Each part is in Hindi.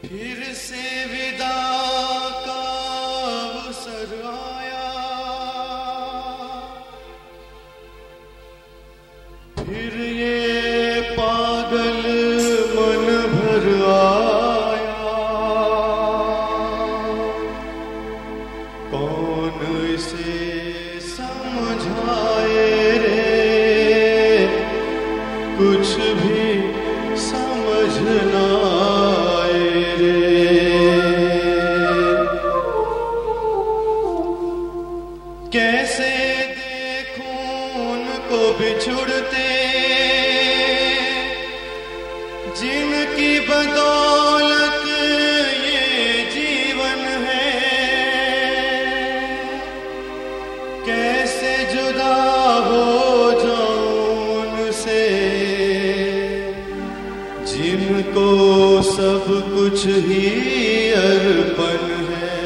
फिर से विदा का अवसर आया। उनको बिछुड़ते, जिनकी बदौलत ये जीवन है। कैसे जुदा हो जाऊँ उनसे, जिनको सब कुछ ही अर्पण है।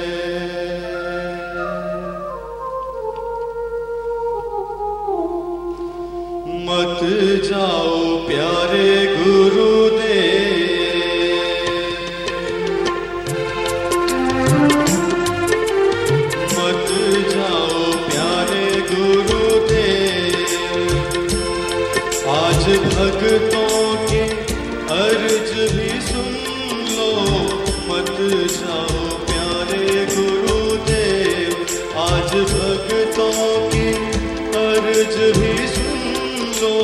अर्ज़ भी सुन लो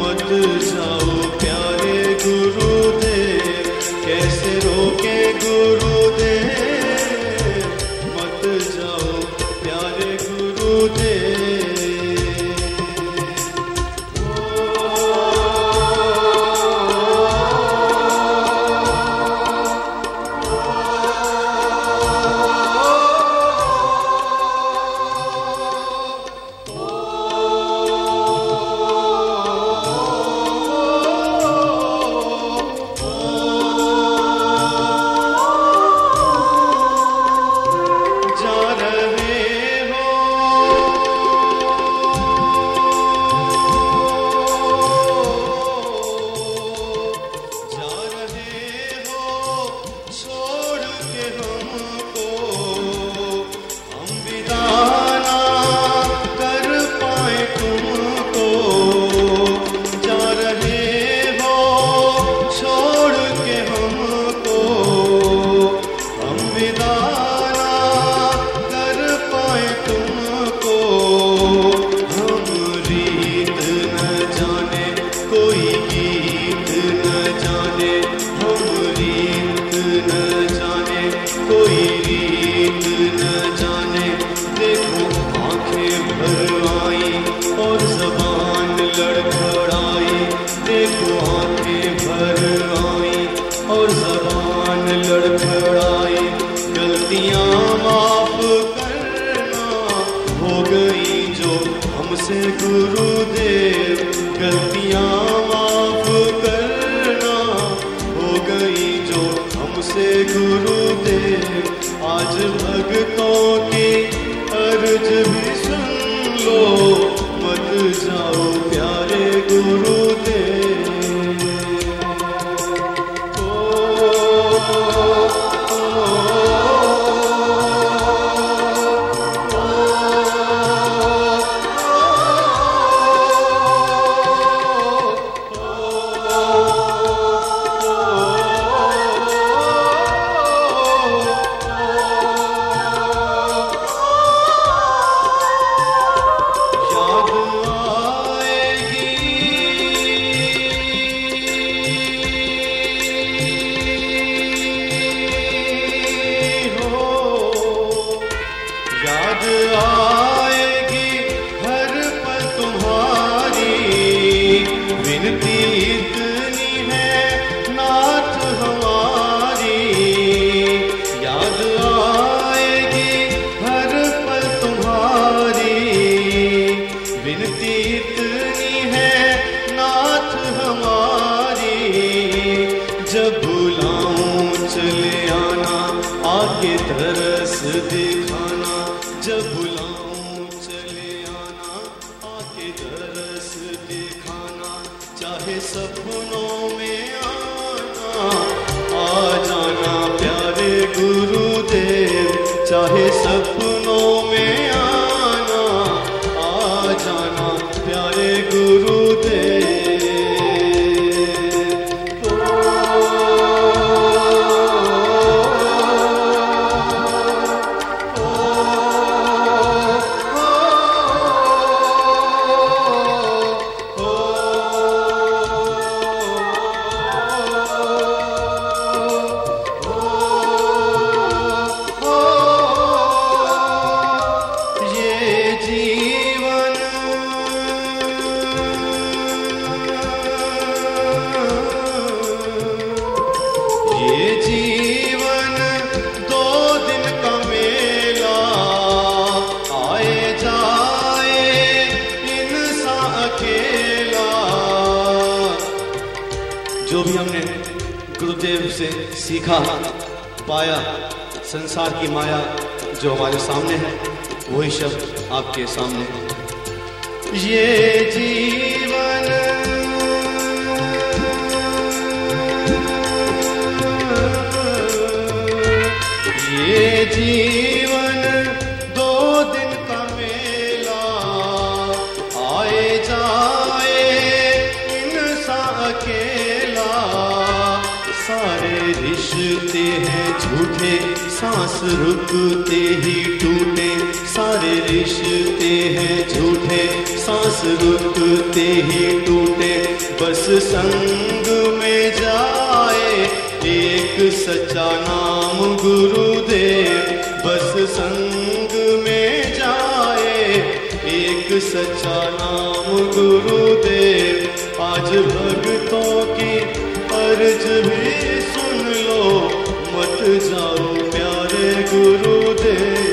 मत जाओ प्यारे गुरुदेव कोई गीत न जाने, हम रीत न जाने, कोई रीत न जाने। देखो आँखें भर आई और जबान लड़खड़ाई। देखो आँखें भर आई और जबान लड़खड़ाई। गलतियाँ माफ़ करना हो गई जो हमसे गुरुदेव अर्ज़ भी सुन लो मत जाओ। चाहे सपनों में आना आ जाना प्यारे गुरुदेव चाहे सपनों जो भी हमने गुरुदेव से सीखा, पाया, संसार की माया जो हमारे सामने है, वही शब्द आपके सामने है। ये जीवन हैं झूठे। सांस रुकते ही टूटे। सारे रिश्ते हैं झूठे। सांस रुकते ही टूटे। बस संग में जाए एक सच्चा नाम गुरुदेव। बस संग में जाए एक सच्चा नाम गुरुदेव। आज भक्तों की अर्ज़ भी सुन जाओ प्यारे गुरुदेव।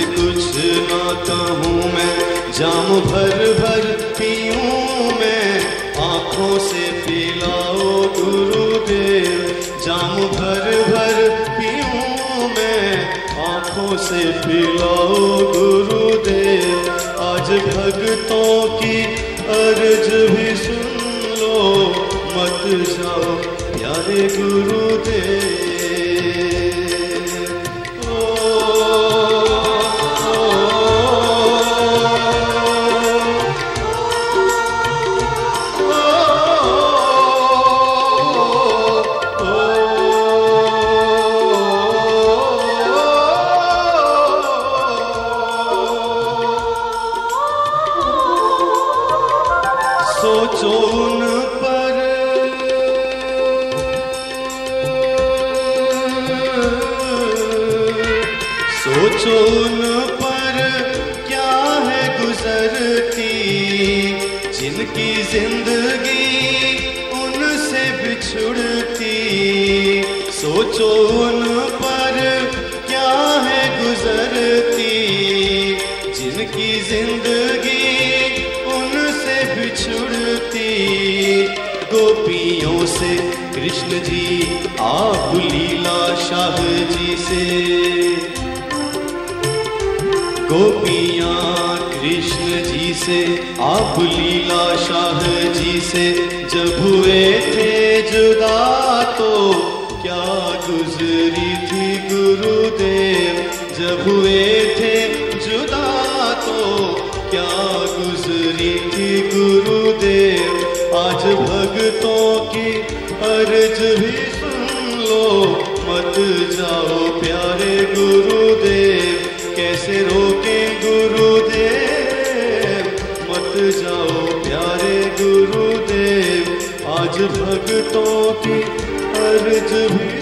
से कुछ ना कहूँ मैं। जाम भर भर पीऊं मैं। आँखों से पिलाओ गुरुदेव। जाम भर भर पीऊं मैं। आँखों से पिलाओ गुरुदेव। आज भक्तों की अर्ज़ भी सुन लो। मत जाओ, प्यारे गुरुदेव। उन पर क्या है गुजरती? जिनकी ज़िंदगी उनसे बिछुड़ती। सोचो उन पर क्या है गुजरती? जिनकी ज़िंदगी उनसे बिछुड़ती। गोपियों से कृष्ण जी, आप लीला शाह जी से। गोपियाँ, कृष्ण जी से, आप लीला शाह जी से, जब हुए थे जुदा तो क्या गुजरी थी गुरुदेव? जब हुए थे जुदा तो क्या गुजरी थी गुरुदेव? भक्तों की अर्ज़ भी सुन लो, मत जाओ प्यारे गुरुदेव। कैसे रोके गुरुदेव आज भक्तों की अर्ज़ भी